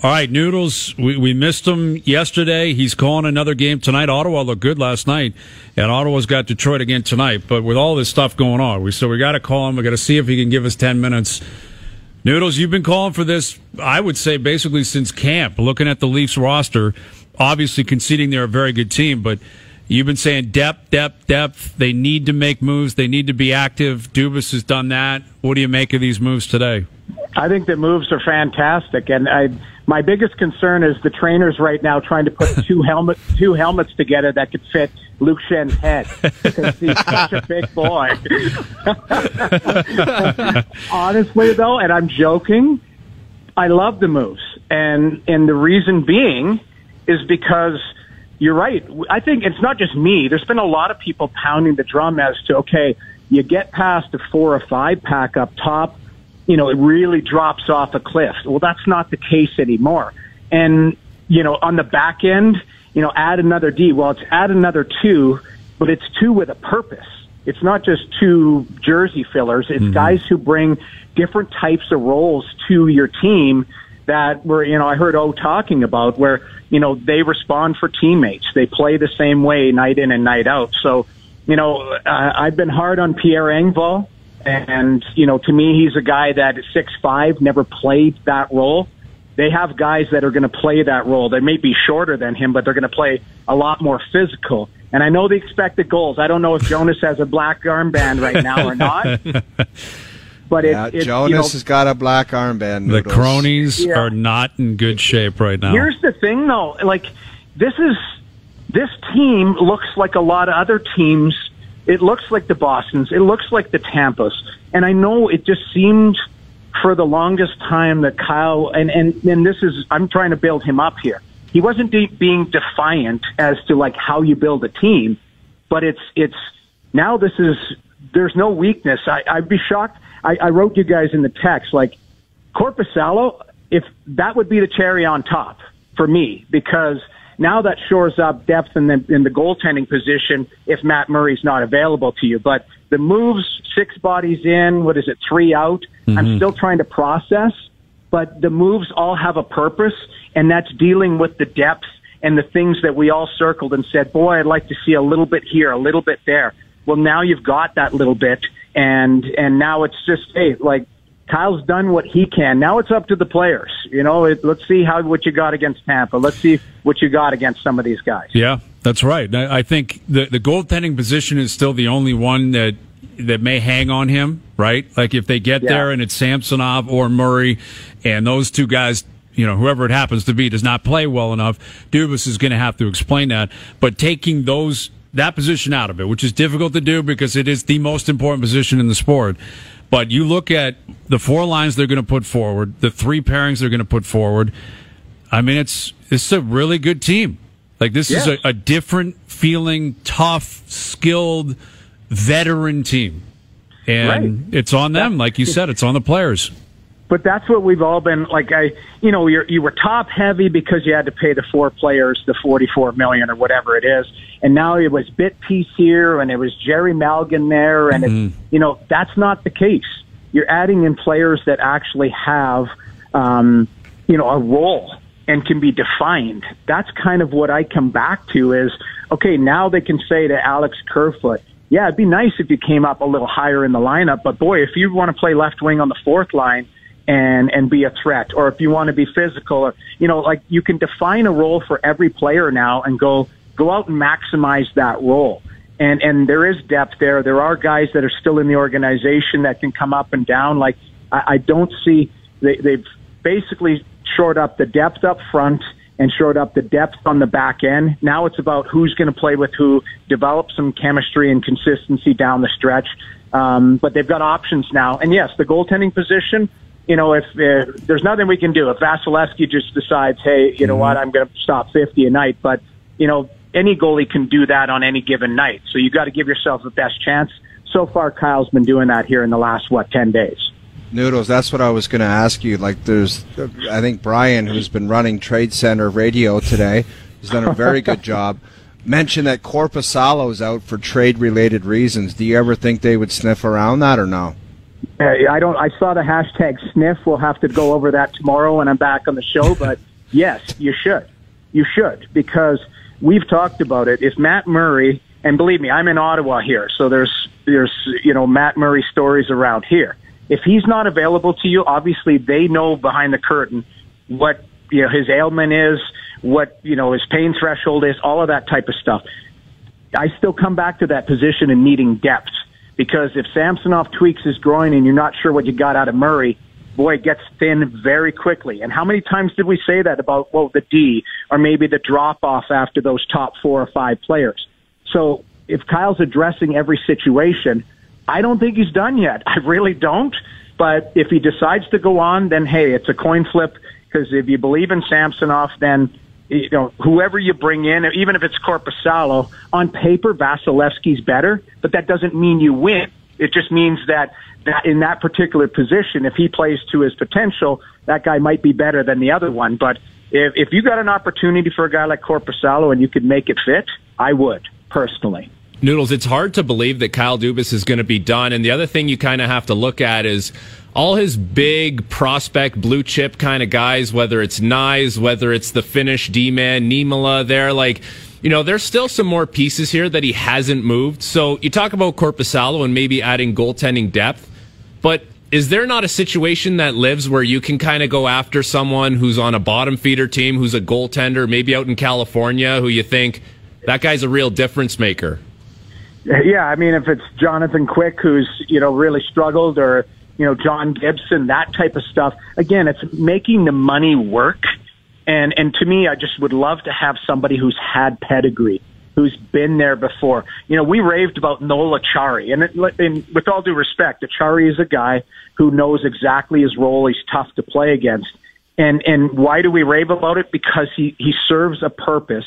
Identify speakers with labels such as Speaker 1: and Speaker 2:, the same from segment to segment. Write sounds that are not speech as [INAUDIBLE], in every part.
Speaker 1: All right, Noodles, we, we missed him yesterday. He's calling another game tonight. Ottawa looked good last night, and Ottawa's got Detroit again tonight. But with all this stuff going on, we so we got to call him. We got to see if he can give us 10 minutes. Noodles, you've been calling for this, I would say, basically since camp, looking at the Leafs roster, obviously conceding they're a very good team, but you've been saying depth, depth, depth. They need to make moves. They need to be active. Dubas has done that. What do you make of these moves today?
Speaker 2: I think the moves are fantastic, and I, my biggest concern is the trainers right now trying to put [LAUGHS] two helmet two helmets together that could fit Luke Schenn's head because he's [LAUGHS] such a big boy. [LAUGHS] Honestly, though, and I'm joking, I love the moves, and and the reason being is because you're right. I think it's not just me. There's been a lot of people pounding the drum as to okay, you get past a four or five pack up top you know, it really drops off a cliff. Well, that's not the case anymore. And, you know, on the back end, you know, add another D. Well, it's add another two, but it's two with a purpose. It's not just two jersey fillers. It's mm-hmm. guys who bring different types of roles to your team that were, you know, I heard O talking about where, you know, they respond for teammates. They play the same way night in and night out. So, you know, uh, I've been hard on Pierre Engvall. And, you know, to me, he's a guy that is six five, never played that role. They have guys that are going to play that role. They may be shorter than him, but they're going to play a lot more physical. And I know the expected goals. I don't know if Jonas has a black armband right now or not. [LAUGHS]
Speaker 3: But it, it, Jonas you know, has got a black armband.
Speaker 1: Noodles. The cronies yeah. are not in good shape right now.
Speaker 2: Here's the thing, though. Like this is this team looks like a lot of other teams it looks like the Boston's. It looks like the Tampas. And I know it just seemed for the longest time that Kyle, and, and, and this is, I'm trying to build him up here. He wasn't de- being defiant as to like how you build a team, but it's, it's, now this is, there's no weakness. I, I'd be shocked. I, I wrote you guys in the text, like, Korpisalo, if that would be the cherry on top for me, because – now that shores up depth in the in the goaltending position if Matt Murray's not available to you. But the moves, six bodies in, what is it, three out? Mm-hmm. I'm still trying to process, but the moves all have a purpose, and that's dealing with the depth and the things that we all circled and said, boy, I'd like to see a little bit here, a little bit there. Well, now you've got that little bit, and and now it's just hey, like Kyle's done what he can. Now it's up to the players. You know, it, let's see how what you got against Tampa. Let's see what you got against some of these guys.
Speaker 1: Yeah, that's right. I think the the goaltending position is still the only one that that may hang on him. Right, like if they get yeah. there and it's Samsonov or Murray, and those two guys you know, whoever it happens to be does not play well enough, Dubas is going to have to explain that. But taking those that position out of it, which is difficult to do because it is the most important position in the sport. But you look at the four lines they're going to put forward, the three pairings they're going to put forward. I mean, it's it's a really good team. Like this yeah. is a, a different feeling, tough, skilled, veteran team, and right. it's on them. Like you said, it's on the players
Speaker 2: but that's what we've all been like. I, you know, you're, you were top heavy because you had to pay the four players the 44 million or whatever it is. And now it was bit piece here and it was Jerry Malgin there. And mm-hmm. it, you know, that's not the case. You're adding in players that actually have, um, you know, a role and can be defined. That's kind of what I come back to is, okay, now they can say to Alex Kerfoot, yeah, it'd be nice if you came up a little higher in the lineup, but boy, if you want to play left wing on the fourth line, and and be a threat or if you want to be physical or you know like you can define a role for every player now and go go out and maximize that role and and there is depth there there are guys that are still in the organization that can come up and down like i, I don't see they, they've basically shored up the depth up front and shored up the depth on the back end. Now it's about who's going to play with who, develop some chemistry and consistency down the stretch. Um, but they've got options now. And yes, the goaltending position, you know, if uh, there's nothing we can do, if Vasilevskiy just decides, hey, you know mm-hmm. what, I'm going to stop 50 a night, but you know, any goalie can do that on any given night. So you got to give yourself the best chance. So far, Kyle's been doing that here in the last what 10 days.
Speaker 3: Noodles, that's what I was going to ask you. Like, there's, I think Brian, who's been running Trade Center Radio today, has done a very good [LAUGHS] job. Mentioned that Korpisalo's out for trade-related reasons. Do you ever think they would sniff around that or no?
Speaker 2: I don't. I saw the hashtag sniff. We'll have to go over that tomorrow when I'm back on the show. But [LAUGHS] yes, you should. You should because we've talked about it. If Matt Murray, and believe me, I'm in Ottawa here, so there's there's you know Matt Murray stories around here. If he's not available to you, obviously they know behind the curtain what you know his ailment is, what you know his pain threshold is, all of that type of stuff. I still come back to that position in needing depth because if Samsonov tweaks his groin and you're not sure what you got out of Murray, boy, it gets thin very quickly. And how many times did we say that about, well, the D or maybe the drop off after those top four or five players? So if Kyle's addressing every situation, I don't think he's done yet. [LAUGHS] I really don't. But if he decides to go on, then hey, it's a coin flip because if you believe in Samsonov, then you know, whoever you bring in, even if it's Korpisalo, on paper, Vasilevskiy's better, but that doesn't mean you win. It just means that, that in that particular position, if he plays to his potential, that guy might be better than the other one. But if, if you got an opportunity for a guy like Korpisalo and you could make it fit, I would, personally.
Speaker 4: Noodles, it's hard to believe that Kyle Dubas is going to be done. And the other thing you kind of have to look at is all his big prospect blue chip kind of guys, whether it's Knies, whether it's the Finnish D man, Niemela, they're like, you know, there's still some more pieces here that he hasn't moved. So you talk about Korpisalo and maybe adding goaltending depth, but is there not a situation that lives where you can kind of go after someone who's on a bottom feeder team, who's a goaltender, maybe out in California, who you think that guy's a real difference maker?
Speaker 2: Yeah, I mean, if it's Jonathan Quick, who's you know really struggled, or you know, John Gibson, that type of stuff. Again, it's making the money work. And, and to me, I just would love to have somebody who's had pedigree, who's been there before. You know, we raved about Noel Acciari, and, it, and with all due respect, Acciari is a guy who knows exactly his role. He's tough to play against. And, and why do we rave about it? Because he, he serves a purpose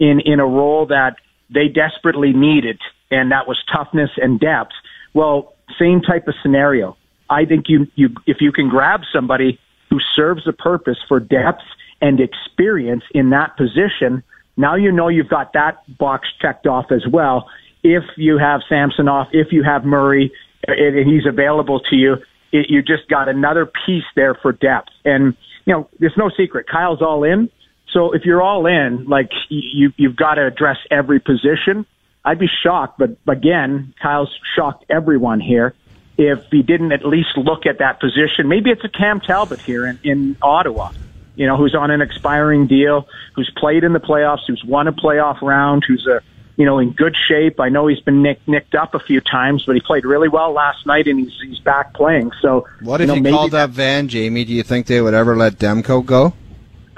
Speaker 2: in, in a role that they desperately needed, and that was toughness and depth. Well, same type of scenario. I think you, you, if you can grab somebody who serves a purpose for depth and experience in that position, now you know you've got that box checked off as well. If you have Samsonov, if you have Murray, and he's available to you, it, you just got another piece there for depth. And, you know, there's no secret. Kyle's all in. So if you're all in, like you, you've got to address every position. I'd be shocked, but again, Kyle's shocked everyone here if he didn't at least look at that position. Maybe it's a Cam Talbot here in, in Ottawa, you know, who's on an expiring deal, who's played in the playoffs, who's won a playoff round, who's a, you know, in good shape. I know he's been nick, nicked up a few times, but he played really well last night and he's, he's back playing. So,
Speaker 3: what if
Speaker 2: you,
Speaker 3: know, you called up Van Jamie? Do you think they would ever let Demko go?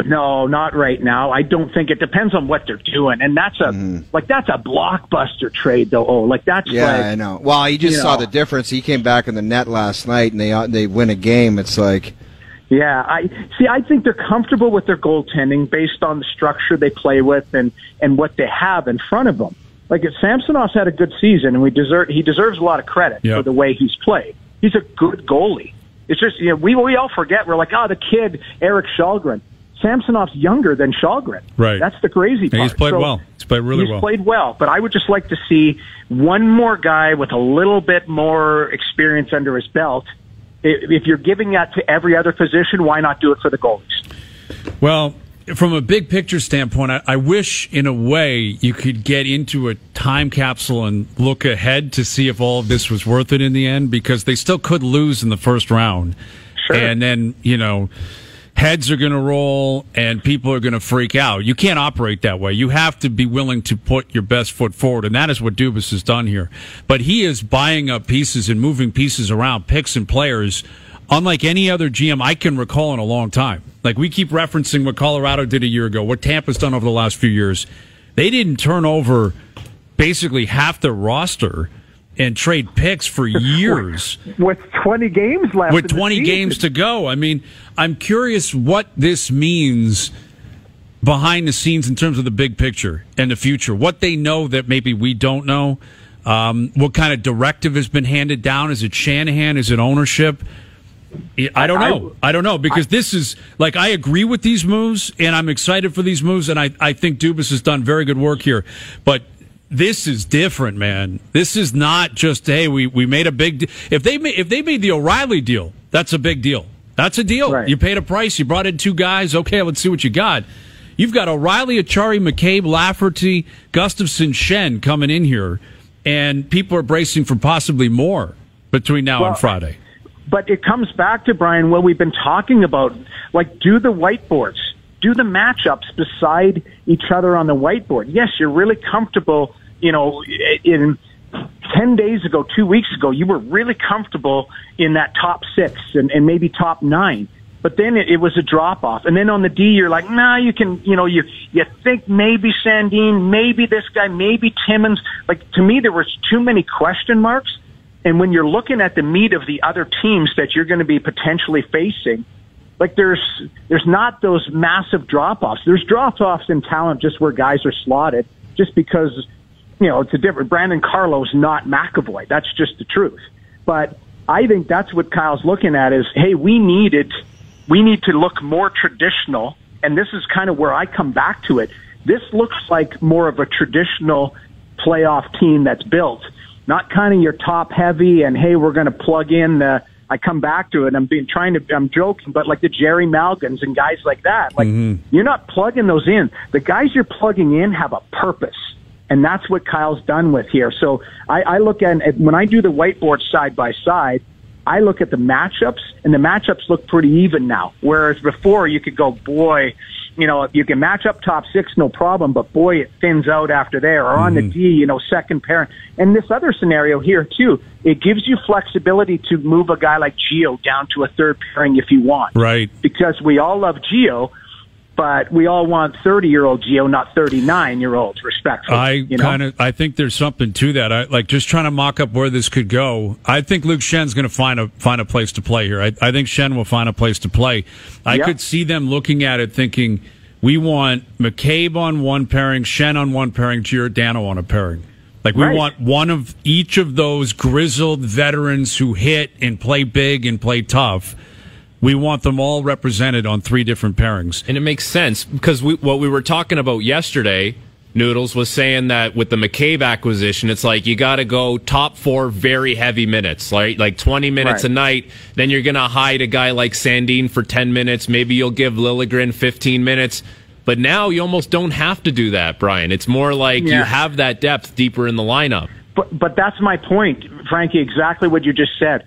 Speaker 2: No, not right now. I don't think it depends on what they're doing, and that's a mm. like that's a blockbuster trade though. Oh, like that's
Speaker 3: yeah,
Speaker 2: like,
Speaker 3: I know. Well, you just you saw know. the difference. He came back in the net last night, and they uh, they win a game. It's like.
Speaker 2: Yeah, I see. I think they're comfortable with their goaltending based on the structure they play with and and what they have in front of them. Like if Samsonov's had a good season, and we deserve he deserves a lot of credit yep. for the way he's played. He's a good goalie. It's just you know we we all forget we're like oh the kid Eric Källgren. Samsonov's younger than Källgren.
Speaker 1: Right.
Speaker 2: That's the crazy part.
Speaker 1: he's played
Speaker 2: so
Speaker 1: well. He's played really
Speaker 2: he's
Speaker 1: well.
Speaker 2: He's played well, but I would just like to see one more guy with a little bit more experience under his belt. If you're giving that to every other position, why not do it for the goalies?
Speaker 1: Well, from a big picture standpoint, I, I, wish in a way you could get into a time capsule and look ahead to see if all of this was worth it in the end because they still could lose in the first round.
Speaker 2: Sure.
Speaker 1: And then, you know, heads are going to roll and people are going to freak out. You can't operate that way. You have to be willing to put your best foot forward, and that is what Dubas has done here. But he is buying up pieces and moving pieces around, picks and players, unlike any other GM I can recall in a long time. Like we keep referencing what Colorado did a year ago, what Tampa's done over the last few years. They didn't turn over basically half their roster and trade picks for [LAUGHS] years
Speaker 2: with 20 games left.
Speaker 1: With 20 games to go. I mean, I'm curious what this means behind the scenes in terms of the big picture and the future. What they know that maybe we don't know. Um, what kind of directive has been handed down? Is it Shanahan? Is it ownership? I don't know. I, don't know because this is like I agree with these moves and I'm excited for these moves and I, I think Dubas has done very good work here. But this is different, man. This is not just hey, we, we made a big. De- if they made, if they made the O'Reilly deal, that's a big deal. That's a deal.
Speaker 2: Right.
Speaker 1: You paid a price. You brought in two guys. Okay, let's see what you got. You've got O'Reilly, Acciari, McCabe, Lafferty, Gustafsson, Schenn coming in here, and people are bracing for possibly more between now
Speaker 2: Well,
Speaker 1: and Friday.
Speaker 2: But it comes back to Brian what we've been talking about. Like, do the whiteboards, do the matchups beside each other on the whiteboard. Yes, you're really comfortable. You know, in ten days ago, two weeks ago, you were really comfortable in that top six and, and maybe top nine. But then it, it was a drop off, and then on the D, you're like, nah, you can, you know, you you think maybe Sandin, maybe this guy, maybe Timmins. Like to me, there was too many question marks. And when you're looking at the meat of the other teams that you're going to be potentially facing, like there's there's not those massive drop offs. There's drop offs in talent just where guys are slotted, just because you know it's a different. Brandon Carlo's not McAvoy. That's just the truth. But I think that's what Kyle's looking at is, hey, we needed we need to look more traditional, and this is kind of where I come back to it. This looks like more of a traditional playoff team that's built, not kind of your top heavy and hey, we're going to plug in the. I come back to it. I'm being trying to. I'm joking, but like the Jerry Malgans and guys like that, like mm-hmm. you're not plugging those in. The guys you're plugging in have a purpose, and that's what Kyle's done with here. So I, I look at when I do the whiteboard side by side. I look at the matchups, and the matchups look pretty even now. Whereas before, you could go, boy, you know, you can match up top six, no problem, but boy, it thins out after there. Or on the mm-hmm. D, you know, second pair. And this other scenario here, too, it gives you flexibility to move a guy like Geo down to a third pairing if you want.
Speaker 1: Right.
Speaker 2: Because we all love Geo, but we all want 30 year old Geo, not 39 year olds, respectfully.
Speaker 1: I
Speaker 2: you know?
Speaker 1: kind of I think there's something to that. I like just trying to mock up where this could go. I think Luke Schenn's going to find a find a place to play here. I, I think Schenn will find a place to play. I
Speaker 2: Yep.
Speaker 1: could see them looking at it thinking we want McCabe on one pairing, Schenn on one pairing, Giordano on a pairing. Like we
Speaker 2: Right.
Speaker 1: want one of each of those grizzled veterans who hit and play big and play tough. We want them all represented on three different pairings.
Speaker 4: And it makes sense because we, what we were talking about yesterday, Noodles, was saying that with the McCabe acquisition, it's like you got to go top four very heavy minutes, right? like 20 minutes
Speaker 2: Right.
Speaker 4: a night. Then you're going to hide a guy like Sandin for 10 minutes. Maybe you'll give Liljegren 15 minutes. But now you almost don't have to do that, Brian. It's more like you have that depth deeper in the lineup.
Speaker 2: But but that's my point, Frankie. Exactly what you just said.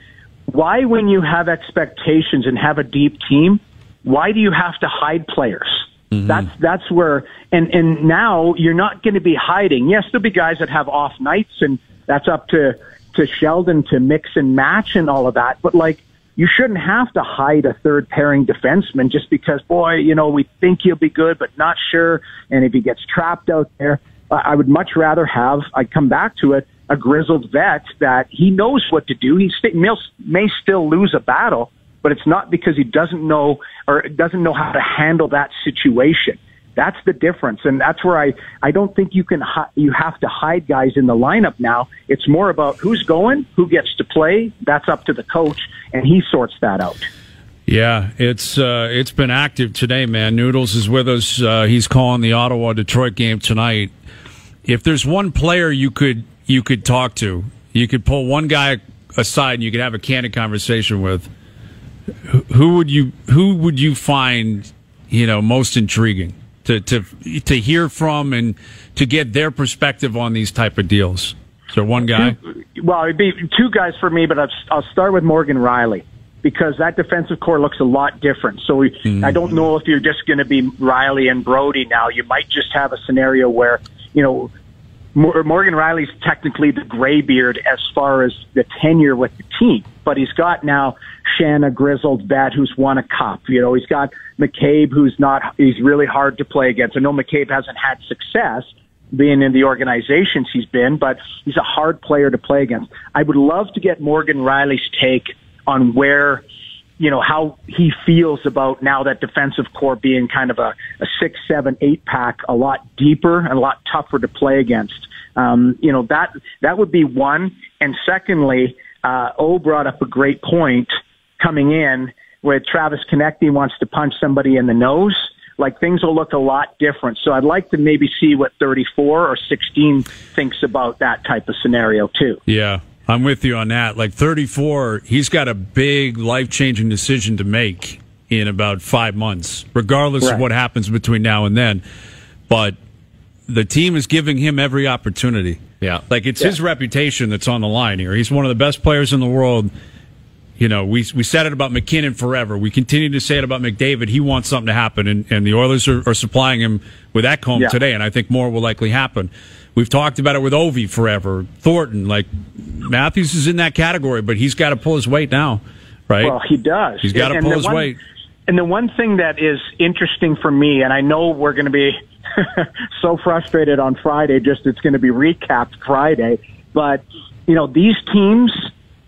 Speaker 2: Why, when you have expectations and have a deep team, why do you have to hide players? Mm-hmm. That's that's where and and now you're not going to be hiding. Yes, there'll be guys that have off nights, and that's up to to Sheldon to mix and match and all of that. But like, you shouldn't have to hide a third pairing defenseman just because, boy, you know, we think he'll be good, but not sure. And if he gets trapped out there, I I would much rather have. I come back to it. A grizzled vet that he knows what to do. He st- may, still lose a battle, but it's not because he doesn't know or doesn't know how to handle that situation. That's the difference, and that's where I I don't think you can hi- you have to hide guys in the lineup now. It's more about who's going, who gets to play. That's up to the coach, and he sorts that out.
Speaker 1: Yeah, it's uh, it's been active today, man. Noodles is with us. Uh, he's calling the Ottawa Detroit game tonight. If there's one player you could you could talk to, you could pull one guy aside and you could have a candid conversation with. who- would you who would you find you know most intriguing to to to hear from and to get their perspective on these type of deals? So one guy.
Speaker 2: Well, it'd be two guys for me, but I'll, I'll start with Morgan Rielly because that defensive core looks a lot different. So we, I don't mm. know if you're just going to be Rielly and Brodie now. You might just have a scenario where, you know, Morgan Rielly's technically the graybeard as far as the tenure with the team, but he's got now Shanna grizzled vet who's won a cup. You know, he's got McCabe who's not, he's really hard to play against. I know McCabe hasn't had success being in the organizations he's been, but he's a hard player to play against. I would love to get Morgan Rielly's take on where, you know, how he feels about now that defensive core being kind of a, a six, seven, eight pack, a lot deeper and a lot tougher to play against. Um, you know, that, that would be one. And secondly, uh, O brought up a great point coming in where Travis Konecny wants to punch somebody in the nose. like things will look a lot different. So I'd like to maybe see what 34 or 16 thinks about that type of scenario too.
Speaker 1: Yeah. I'm with you on that. Like 34, he's got a big life changing decision to make in about five months, regardless right. of what happens between now and then. But the team is giving him every opportunity.
Speaker 4: Yeah.
Speaker 1: Like it's
Speaker 2: Yeah.
Speaker 1: his reputation that's on the line here. He's one of the best players in the world. You know, we we said it about MacKinnon forever. We continue to say it about McDavid. He wants something to happen, and, and the Oilers are, are supplying him with that comb
Speaker 2: Yeah.
Speaker 1: today, and I think more will likely happen. We've talked about it with Ovi forever. Thornton, like Matthews is in that category, but he's got to pull his weight now, right?
Speaker 2: Well, he does.
Speaker 1: He's got to pull his
Speaker 2: one-
Speaker 1: weight.
Speaker 2: And the one thing that is interesting for me, and I know we're going to be [LAUGHS] so frustrated on Friday, just it's going to be recapped Friday, but, you know, these teams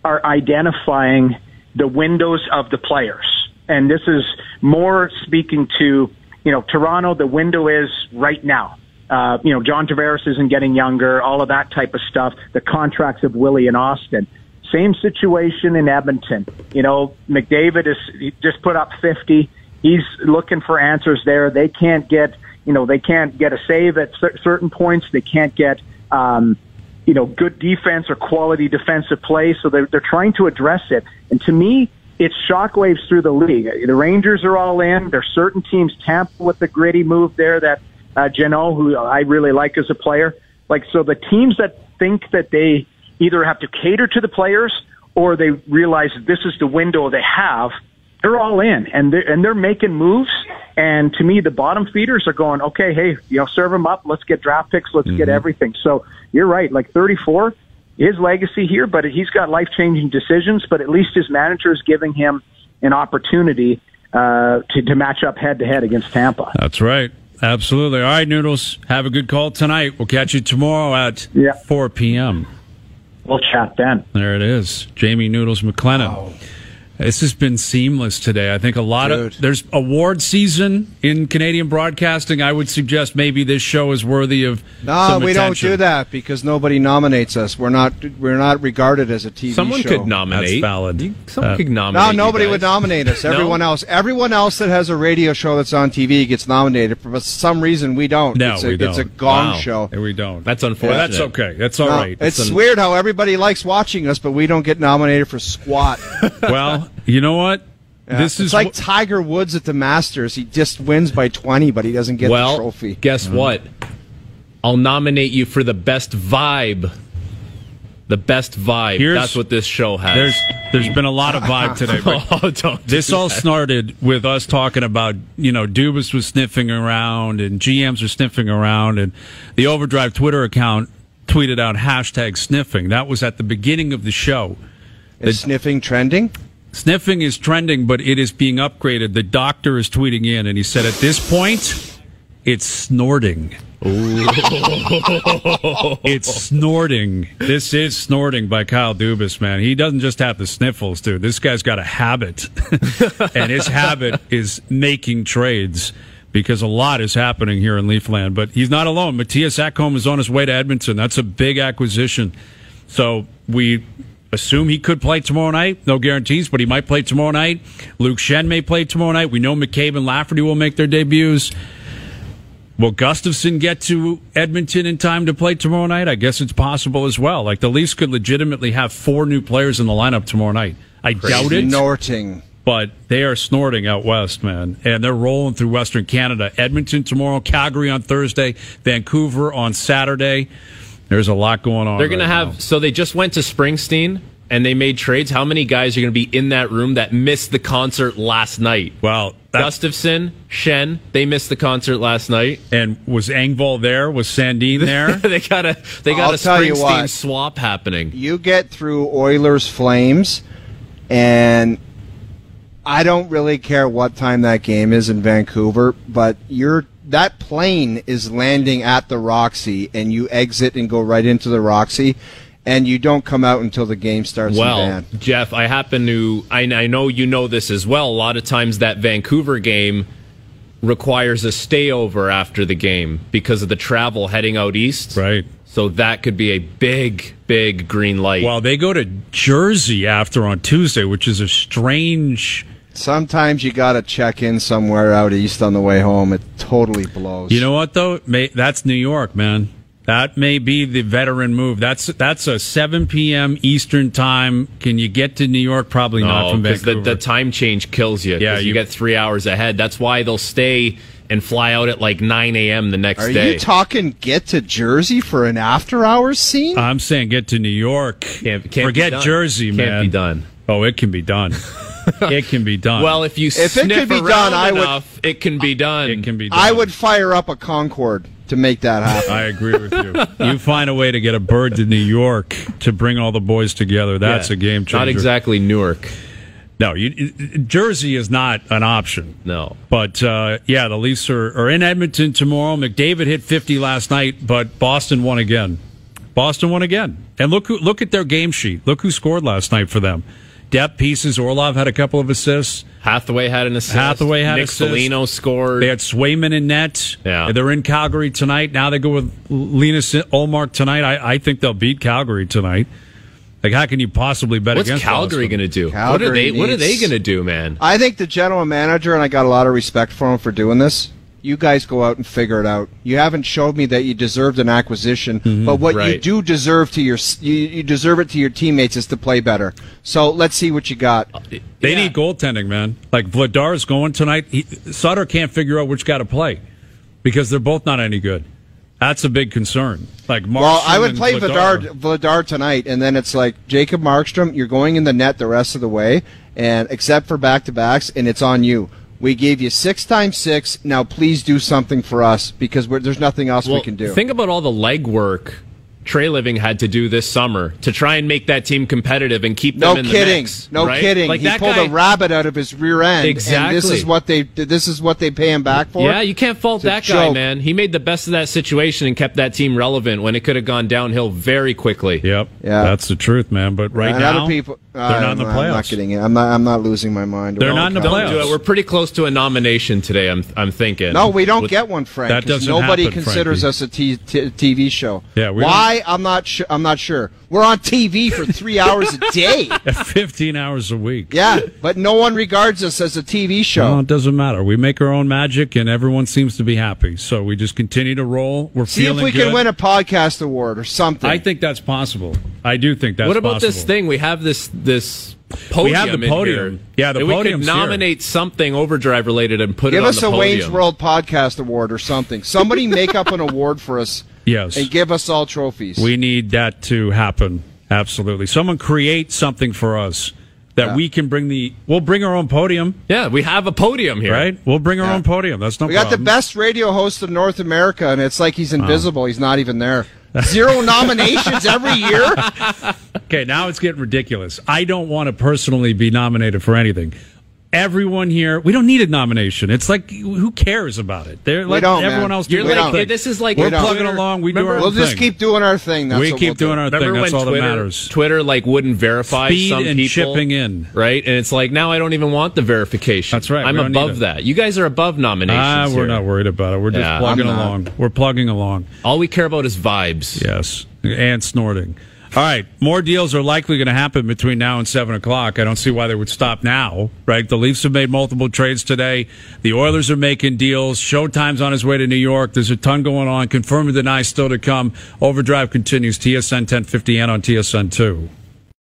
Speaker 2: are identifying the windows of the players. And this is more speaking to, you know, Toronto, the window is right now. Uh, you know, John Tavares isn't getting younger, all of that type of stuff, the contracts of Willie and Austin. Same situation in Edmonton. You know, McDavid is just put up 50. He's looking for answers there. They can't get, you know, they can't get a save at cer- certain points. They can't get, um, you know, good defense or quality defensive play. So they're, they're trying to address it. And to me, it's shockwaves through the league. The Rangers are all in. There's certain teams, Tampa with the gritty move there that, uh, who I really like as a player. Like, so the teams that think that they either have to cater to the players or they realize that this is the window they have, they're all in and they're, and they're making moves. And to me, the bottom feeders are going, okay, hey, you know, serve them up. Let's get draft picks. Let's get everything. So you're right. Like 34, his legacy here, but he's got life changing decisions, but at least his manager is giving him an opportunity, uh, to, to match up head to head against Tampa.
Speaker 1: That's right. Absolutely. All right, Noodles. Have a good call tonight. We'll catch you tomorrow at
Speaker 2: Yeah.
Speaker 1: 4 p.m.
Speaker 2: We'll chat then.
Speaker 1: There it is. Jamie Noodles McLennan. This has been seamless today. I think a lot
Speaker 3: Dude.
Speaker 1: of there's award season in Canadian broadcasting. I would suggest maybe this show is worthy of
Speaker 3: No,
Speaker 1: some
Speaker 3: we don't do that because nobody nominates us. We're not we're not regarded as a TV show.
Speaker 4: Someone
Speaker 3: show.
Speaker 4: could nominate.
Speaker 1: That's valid.
Speaker 4: You- Someone
Speaker 1: Uh,
Speaker 4: could
Speaker 3: No,
Speaker 4: nominate. you
Speaker 3: nobody
Speaker 4: guys.
Speaker 3: would nominate us. [LAUGHS]
Speaker 4: No?
Speaker 3: Everyone else, everyone else that has a radio show that's on TV gets nominated. For some reason, we don't.
Speaker 1: No,
Speaker 3: it's a,
Speaker 1: we don't.
Speaker 3: It's a gong
Speaker 4: Wow.
Speaker 3: show.
Speaker 1: we don't.
Speaker 4: That's
Speaker 1: Well,
Speaker 4: unfortunate.
Speaker 1: that's okay. That's all
Speaker 3: No,
Speaker 1: right.
Speaker 3: It's
Speaker 4: It's an-
Speaker 3: weird how everybody likes watching us, but we don't get nominated for squat. [LAUGHS]
Speaker 1: well, you know what?
Speaker 3: Yeah.
Speaker 1: This
Speaker 3: it's
Speaker 1: is
Speaker 3: like
Speaker 1: wh-
Speaker 3: Tiger Woods at the Masters. He just wins by twenty, but he doesn't get
Speaker 4: well,
Speaker 3: the trophy.
Speaker 4: guess mm. what? I'll nominate you for the best vibe. The best vibe.
Speaker 1: Here's-
Speaker 4: That's what this show has.
Speaker 1: there's there's been a lot of vibe [LAUGHS] today.
Speaker 4: Oh, don't do
Speaker 1: This all
Speaker 4: that.
Speaker 1: started with us talking about, you know, Dubas was sniffing around and GMs were sniffing around and the Overdrive Twitter account tweeted out hashtag sniffing. That was at the beginning of the show.
Speaker 3: Is sniffing trending?
Speaker 1: Sniffing is trending, but it is being upgraded. The doctor is tweeting in and he said at this point, it's snorting. [LAUGHS] it's snorting. This is snorting by Kyle Dubas, man. He doesn't just have the sniffles, dude. This guy's got a habit. [LAUGHS] and his habit is making trades because a lot is happening here in Leafland. But he's not alone. Mattias Ekholm is on his way to Edmonton. That's a big acquisition. So we assume he could play tomorrow night. No guarantees, but he might play tomorrow night. Luke Schenn may play tomorrow night. We know McCabe and Lafferty will make their debuts. Will Gustafsson get to Edmonton in time to play tomorrow night? I guess it's possible as well. Like the Leafs could legitimately have four new players in the lineup tomorrow night. I doubt it,
Speaker 3: Snorting.
Speaker 1: but they are snorting out west, man. And they're rolling through Western Canada. Edmonton tomorrow, Calgary on Thursday, Vancouver on Saturday. There's a lot going on.
Speaker 4: They're going
Speaker 1: right
Speaker 4: to have.
Speaker 1: now.
Speaker 4: So they just went to Springsteen and they made trades. How many guys are going to be in that room that missed the concert last night?
Speaker 1: Well, that's,
Speaker 4: Gustafsson, Schenn, they missed the concert last night.
Speaker 1: and was Engvall there? Was Sandin [LAUGHS] there?
Speaker 4: they got a they got
Speaker 3: I'll
Speaker 4: a
Speaker 3: tell you
Speaker 4: Springsteen swap happening.
Speaker 3: You get through Oilers Flames, and I don't really care what time that game is in Vancouver, but you're that plane is landing at the Roxy, and you exit and go right into the Roxy, and you don't come out until the game starts.
Speaker 4: Well,
Speaker 3: Van.
Speaker 4: Jeff, I happen to I, I know you know this as well. A lot of times that Vancouver game requires a stayover after the game because of the travel heading out east.
Speaker 1: right.
Speaker 4: So that could be a big, big green light.
Speaker 1: Well, they go to Jersey after on Tuesday, which is a strange
Speaker 3: Sometimes you got to check in somewhere out east on the way home. It totally blows.
Speaker 1: You know what though? May, that's New York, man. That may be the veteran move. That's that's a 7 p.m. Eastern time. Can you get to New York? Probably not from
Speaker 4: because
Speaker 1: Vancouver.
Speaker 4: the, the time change kills you.
Speaker 1: Yeah,
Speaker 4: you,
Speaker 1: you-
Speaker 4: get three hours ahead. That's why they'll stay and fly out at like 9 a.m. the next
Speaker 3: Are
Speaker 4: day.
Speaker 3: Are you talking get to Jersey for an after hours scene?
Speaker 1: I'm saying get to New York.
Speaker 4: Can't- can't be
Speaker 1: Forget
Speaker 4: done.
Speaker 1: Jersey,
Speaker 4: Can't
Speaker 1: man.
Speaker 4: be done.
Speaker 1: Oh, it can be done. [LAUGHS] [LAUGHS] it can be done.
Speaker 4: well, if you
Speaker 3: it
Speaker 4: sniff
Speaker 3: could be
Speaker 4: around
Speaker 3: done, I would-
Speaker 4: it can be done.
Speaker 1: it can be done.
Speaker 3: I would fire up a Concorde to make that happen.
Speaker 1: I agree with you. you find a way to get a bird to New York to bring all the boys together. That's
Speaker 4: Yeah.
Speaker 1: a game changer.
Speaker 4: Not exactly Newark.
Speaker 1: No, you, Jersey is not an option.
Speaker 4: No.
Speaker 1: But uh, yeah, the Leafs are, are in Edmonton tomorrow. McDavid hit 50 last night, but Boston won again. Boston won again. And look who, look at their game sheet. Look who scored last night for them. Depth pieces. Orlov had a couple of assists.
Speaker 4: Hathaway had an assist.
Speaker 1: Hathaway had
Speaker 4: Nick
Speaker 1: assist.
Speaker 4: Foligno scored.
Speaker 1: They had Swayman in net.
Speaker 4: Yeah.
Speaker 1: They're in Calgary tonight. Now they go with Linus Ullmark tonight. I, I think they'll beat Calgary tonight. Like, how can you possibly bet
Speaker 4: What's
Speaker 1: against
Speaker 4: Calgary
Speaker 1: Boston?
Speaker 4: going to do? what are
Speaker 3: Calgary
Speaker 4: they? What are they
Speaker 3: needs-
Speaker 4: going to do, man?
Speaker 3: I think the general manager, and I got a lot of respect for him for doing this. You guys go out and figure it out. You haven't showed me that you deserved an acquisition, mm-hmm. but what you do deserve to your you, you deserve it to your teammates is to play better. So let's see what you got.
Speaker 1: They
Speaker 4: Yeah.
Speaker 1: need goaltending, man. Like Vladar is going tonight. He, Sutter can't figure out which guy to play because they're both not any good. That's a big concern. Like, Markstrom
Speaker 3: Well, I would play
Speaker 1: Vladar.
Speaker 3: Vladar, Vladar tonight, and then it's like Jacob Markstrom. You're going in the net the rest of the way, and except for back to backs, and it's on you. We gave you six times six. Now please do something for us because there's nothing else we can do.
Speaker 4: Think about all the legwork Treliving had to do this summer to try and make that team competitive and keep
Speaker 3: no
Speaker 4: them in
Speaker 3: kidding.
Speaker 4: the mix.
Speaker 3: no
Speaker 4: right?
Speaker 3: kidding.
Speaker 4: Like
Speaker 3: he
Speaker 4: that
Speaker 3: pulled
Speaker 4: guy,
Speaker 3: a rabbit out of his rear end. And this is what they. This is what they pay him back for.
Speaker 4: Yeah, you can't fault
Speaker 3: It's
Speaker 4: that guy,
Speaker 3: joke.
Speaker 4: man. He made the best of that situation and kept that team relevant when it could have gone downhill very quickly.
Speaker 1: Yep.
Speaker 3: Yeah.
Speaker 1: That's the truth, man. But right
Speaker 3: and
Speaker 1: now,
Speaker 3: other people.
Speaker 1: they're not in the
Speaker 3: I'm, I'm not
Speaker 1: playoffs.
Speaker 3: getting it. I'm not. I'm not losing my mind.
Speaker 1: They're not in the
Speaker 3: Cal-
Speaker 4: Don't do
Speaker 1: Playoffs.
Speaker 4: it. We're pretty close to a nomination today. I'm I'm thinking.
Speaker 3: No, we don't
Speaker 4: With-
Speaker 3: get one, Frank.
Speaker 1: That
Speaker 3: 'cause
Speaker 1: doesn't
Speaker 3: Nobody
Speaker 1: happen,
Speaker 3: considers
Speaker 1: Frankie.
Speaker 3: us a t- t- TV show.
Speaker 1: Yeah, we
Speaker 3: Why? I'm not. Su- I'm not sure. We're on TV for three hours a day. [LAUGHS]
Speaker 1: 15 hours a week.
Speaker 3: Yeah, but no one regards us as a TV show.
Speaker 1: Well, it doesn't matter. We make our own magic, and everyone seems to be happy. So we just continue to roll. We're
Speaker 3: See if we
Speaker 1: good.
Speaker 3: can win a podcast award or something.
Speaker 1: I think that's possible. I do think that's possible.
Speaker 4: what about
Speaker 1: possible.
Speaker 4: this thing? We have this this podium.
Speaker 1: We have the podium.
Speaker 4: here.
Speaker 1: Yeah, the
Speaker 4: And we could
Speaker 1: podium's here.
Speaker 4: nominate something overdrive related and put
Speaker 3: Give
Speaker 4: it on the podium. Give us a.
Speaker 3: Wayne's World Podcast Award or something. Somebody make up an award for us
Speaker 1: Yes.
Speaker 3: and give us all trophies.
Speaker 1: We need that to happen. Absolutely. Someone create something for us that
Speaker 3: Yeah.
Speaker 1: we can bring the. We'll bring our own podium,
Speaker 4: Yeah, we have a podium here.
Speaker 1: right? We'll bring our
Speaker 3: Yeah.
Speaker 1: own podium. That's no
Speaker 3: we got the best radio host in North America, and it's like he's
Speaker 1: Oh.
Speaker 3: invisible. He's not even there. [LAUGHS] Zero nominations every year. [LAUGHS]
Speaker 1: Okay, now it's getting ridiculous. I don't want to personally be nominated for anything. Everyone here, we don't need a nomination. It's like who cares about it? They're like
Speaker 3: don't,
Speaker 1: everyone
Speaker 3: man.
Speaker 1: else.
Speaker 4: You're like
Speaker 1: thing.
Speaker 4: this is like
Speaker 1: we're
Speaker 3: We
Speaker 1: plugging along. We do our
Speaker 3: We'll
Speaker 1: own
Speaker 3: just keep doing our thing. That's
Speaker 1: we keep
Speaker 3: we'll
Speaker 1: doing
Speaker 3: do.
Speaker 1: our
Speaker 4: Remember
Speaker 1: thing.
Speaker 4: when
Speaker 1: That's all
Speaker 4: Twitter,
Speaker 1: that matters.
Speaker 4: Twitter like wouldn't verify
Speaker 1: Speed
Speaker 4: some
Speaker 1: and
Speaker 4: people,
Speaker 1: chipping in.
Speaker 4: right? And it's like now I don't even want the verification.
Speaker 1: That's right,
Speaker 4: I'm
Speaker 1: we don't need
Speaker 4: above that. You guys are above nominations.
Speaker 1: Ah, we're
Speaker 4: here.
Speaker 1: not worried about it. We're just
Speaker 4: Yeah,
Speaker 1: plugging along. We're plugging along.
Speaker 4: All we care about is vibes.
Speaker 1: Yes, and snorting. All right, more deals are likely going to happen between now and seven o'clock. I don't see why they would stop now. Right? The Leafs have made multiple trades today. The Oilers are making deals. Showtime's on his way to New York. There's a ton going on. Confirm and deny still to come. Overdrive continues. TSN 1050 and on TSN two.